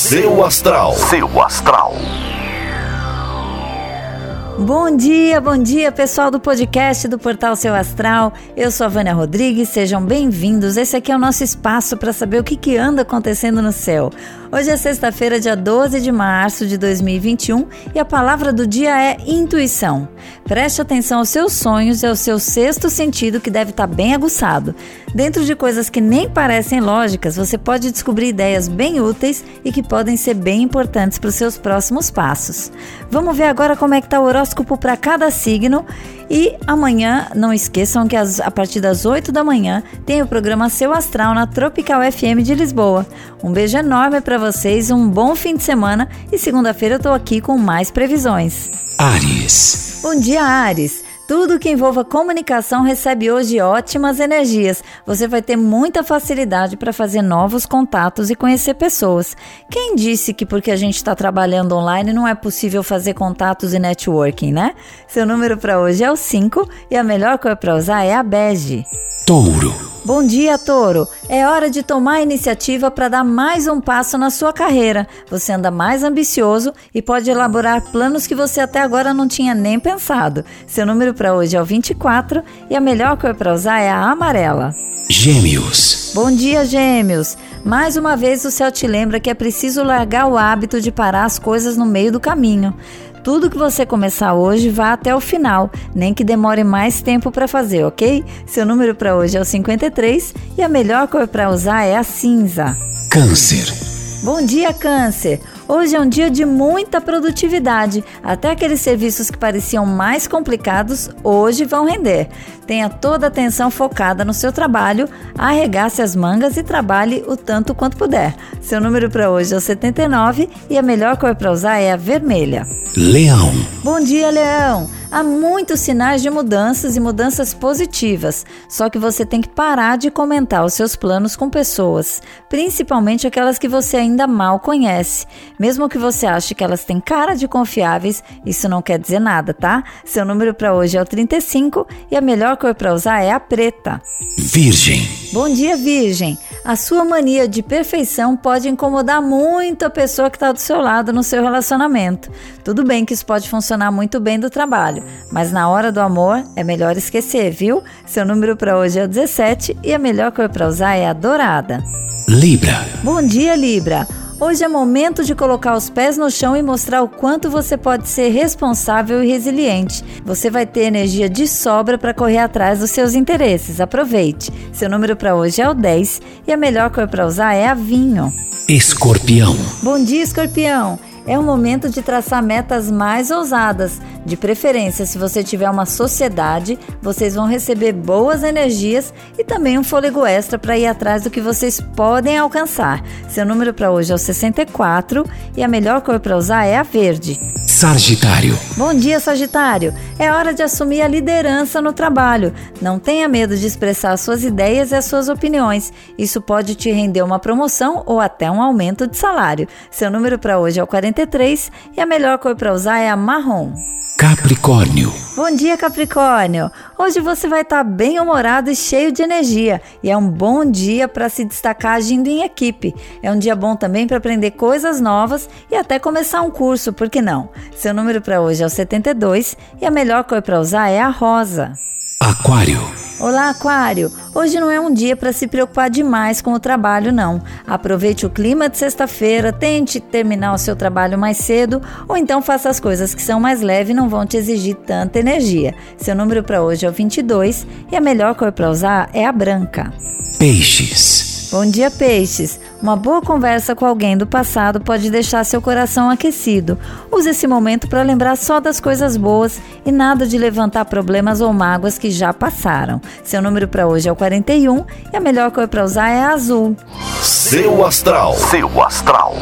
Seu astral. Seu astral. Bom dia, bom dia, pessoal do podcast do Portal Seu Astral. Eu sou a Vânia Rodrigues, sejam bem-vindos. Esse aqui é o nosso espaço para saber o que, que anda acontecendo no céu. Hoje é sexta-feira, dia 12 de março de 2021 e a palavra do dia é intuição. Preste atenção aos seus sonhos e ao seu sexto sentido que deve estar tá bem aguçado. Dentro de coisas que nem parecem lógicas, você pode descobrir ideias bem úteis e que podem ser bem importantes para os seus próximos passos. Vamos ver agora como é que está o horóscopo para cada signo e amanhã, não esqueçam que a partir das 8 da manhã tem o programa Seu Astral na Tropical FM de Lisboa. Um beijo enorme para vocês, um bom fim de semana e segunda-feira eu tô aqui com mais previsões. Ares. Bom dia, Ares. Tudo que envolva comunicação recebe hoje ótimas energias. Você vai ter muita facilidade para fazer novos contatos e conhecer pessoas. Quem disse que porque a gente está trabalhando online não é possível fazer contatos e networking, né? Seu número para hoje é o 5 e a melhor cor para usar é a bege. Touro. Bom dia, Touro. É hora de tomar a iniciativa para dar mais um passo na sua carreira. Você anda mais ambicioso e pode elaborar planos que você até agora não tinha nem pensado. Seu número para hoje é o 24 e a melhor cor para usar é a amarela. Gêmeos. Bom dia, Gêmeos. Mais uma vez o céu te lembra que é preciso largar o hábito de parar as coisas no meio do caminho. Tudo que você começar hoje vá até o final, nem que demore mais tempo para fazer, ok? Seu número para hoje é o 53 e a melhor cor para usar é a cinza. Câncer. Bom dia, Câncer! Hoje é um dia de muita produtividade. Até aqueles serviços que pareciam mais complicados, hoje vão render. Tenha toda a atenção focada no seu trabalho, arregace as mangas e trabalhe o tanto quanto puder. Seu número para hoje é o 79 e a melhor cor para usar é a vermelha. Leão. Bom dia, Leão! Há muitos sinais de mudanças e mudanças positivas, só que você tem que parar de comentar os seus planos com pessoas, principalmente aquelas que você ainda mal conhece. Mesmo que você ache que elas têm cara de confiáveis, isso não quer dizer nada, tá? Seu número para hoje é o 35 e a melhor cor para usar é a preta. Virgem. Bom dia, Virgem. A sua mania de perfeição pode incomodar muito a pessoa que está do seu lado no seu relacionamento. Tudo bem que isso pode funcionar muito bem do trabalho, mas na hora do amor é melhor esquecer, viu? Seu número para hoje é o 17 e a melhor cor para usar é a dourada. Libra. Bom dia, Libra. Hoje é momento de colocar os pés no chão e mostrar o quanto você pode ser responsável e resiliente. Você vai ter energia de sobra para correr atrás dos seus interesses. Aproveite. Seu número para hoje é o 10 e a melhor cor para usar é a vinho. Escorpião. Bom dia, Escorpião. É o momento de traçar metas mais ousadas. De preferência, se você tiver uma sociedade, vocês vão receber boas energias e também um fôlego extra para ir atrás do que vocês podem alcançar. Seu número para hoje é o 64 e a melhor cor para usar é a verde. Sagitário. Bom dia, Sagitário. É hora de assumir a liderança no trabalho. Não tenha medo de expressar suas ideias e as suas opiniões. Isso pode te render uma promoção ou até um aumento de salário. Seu número para hoje é o 43 e a melhor cor para usar é a marrom. Capricórnio. Bom dia, Capricórnio. Hoje você vai estar bem humorado e cheio de energia, e é um bom dia para se destacar agindo em equipe. É um dia bom também para aprender coisas novas e até começar um curso, por que não? Seu número para hoje é o 72 e a melhor cor para usar é a rosa. Aquário. Olá, Aquário! Hoje não é um dia para se preocupar demais com o trabalho, não. Aproveite o clima de sexta-feira, tente terminar o seu trabalho mais cedo ou então faça as coisas que são mais leves e não vão te exigir tanta energia. Seu número para hoje é o 22 e a melhor cor para usar é a branca. Peixes. Bom dia, peixes. Uma boa conversa com alguém do passado pode deixar seu coração aquecido. Use esse momento para lembrar só das coisas boas e nada de levantar problemas ou mágoas que já passaram. Seu número para hoje é o 41 e a melhor cor para usar é a azul. Seu astral. Seu astral.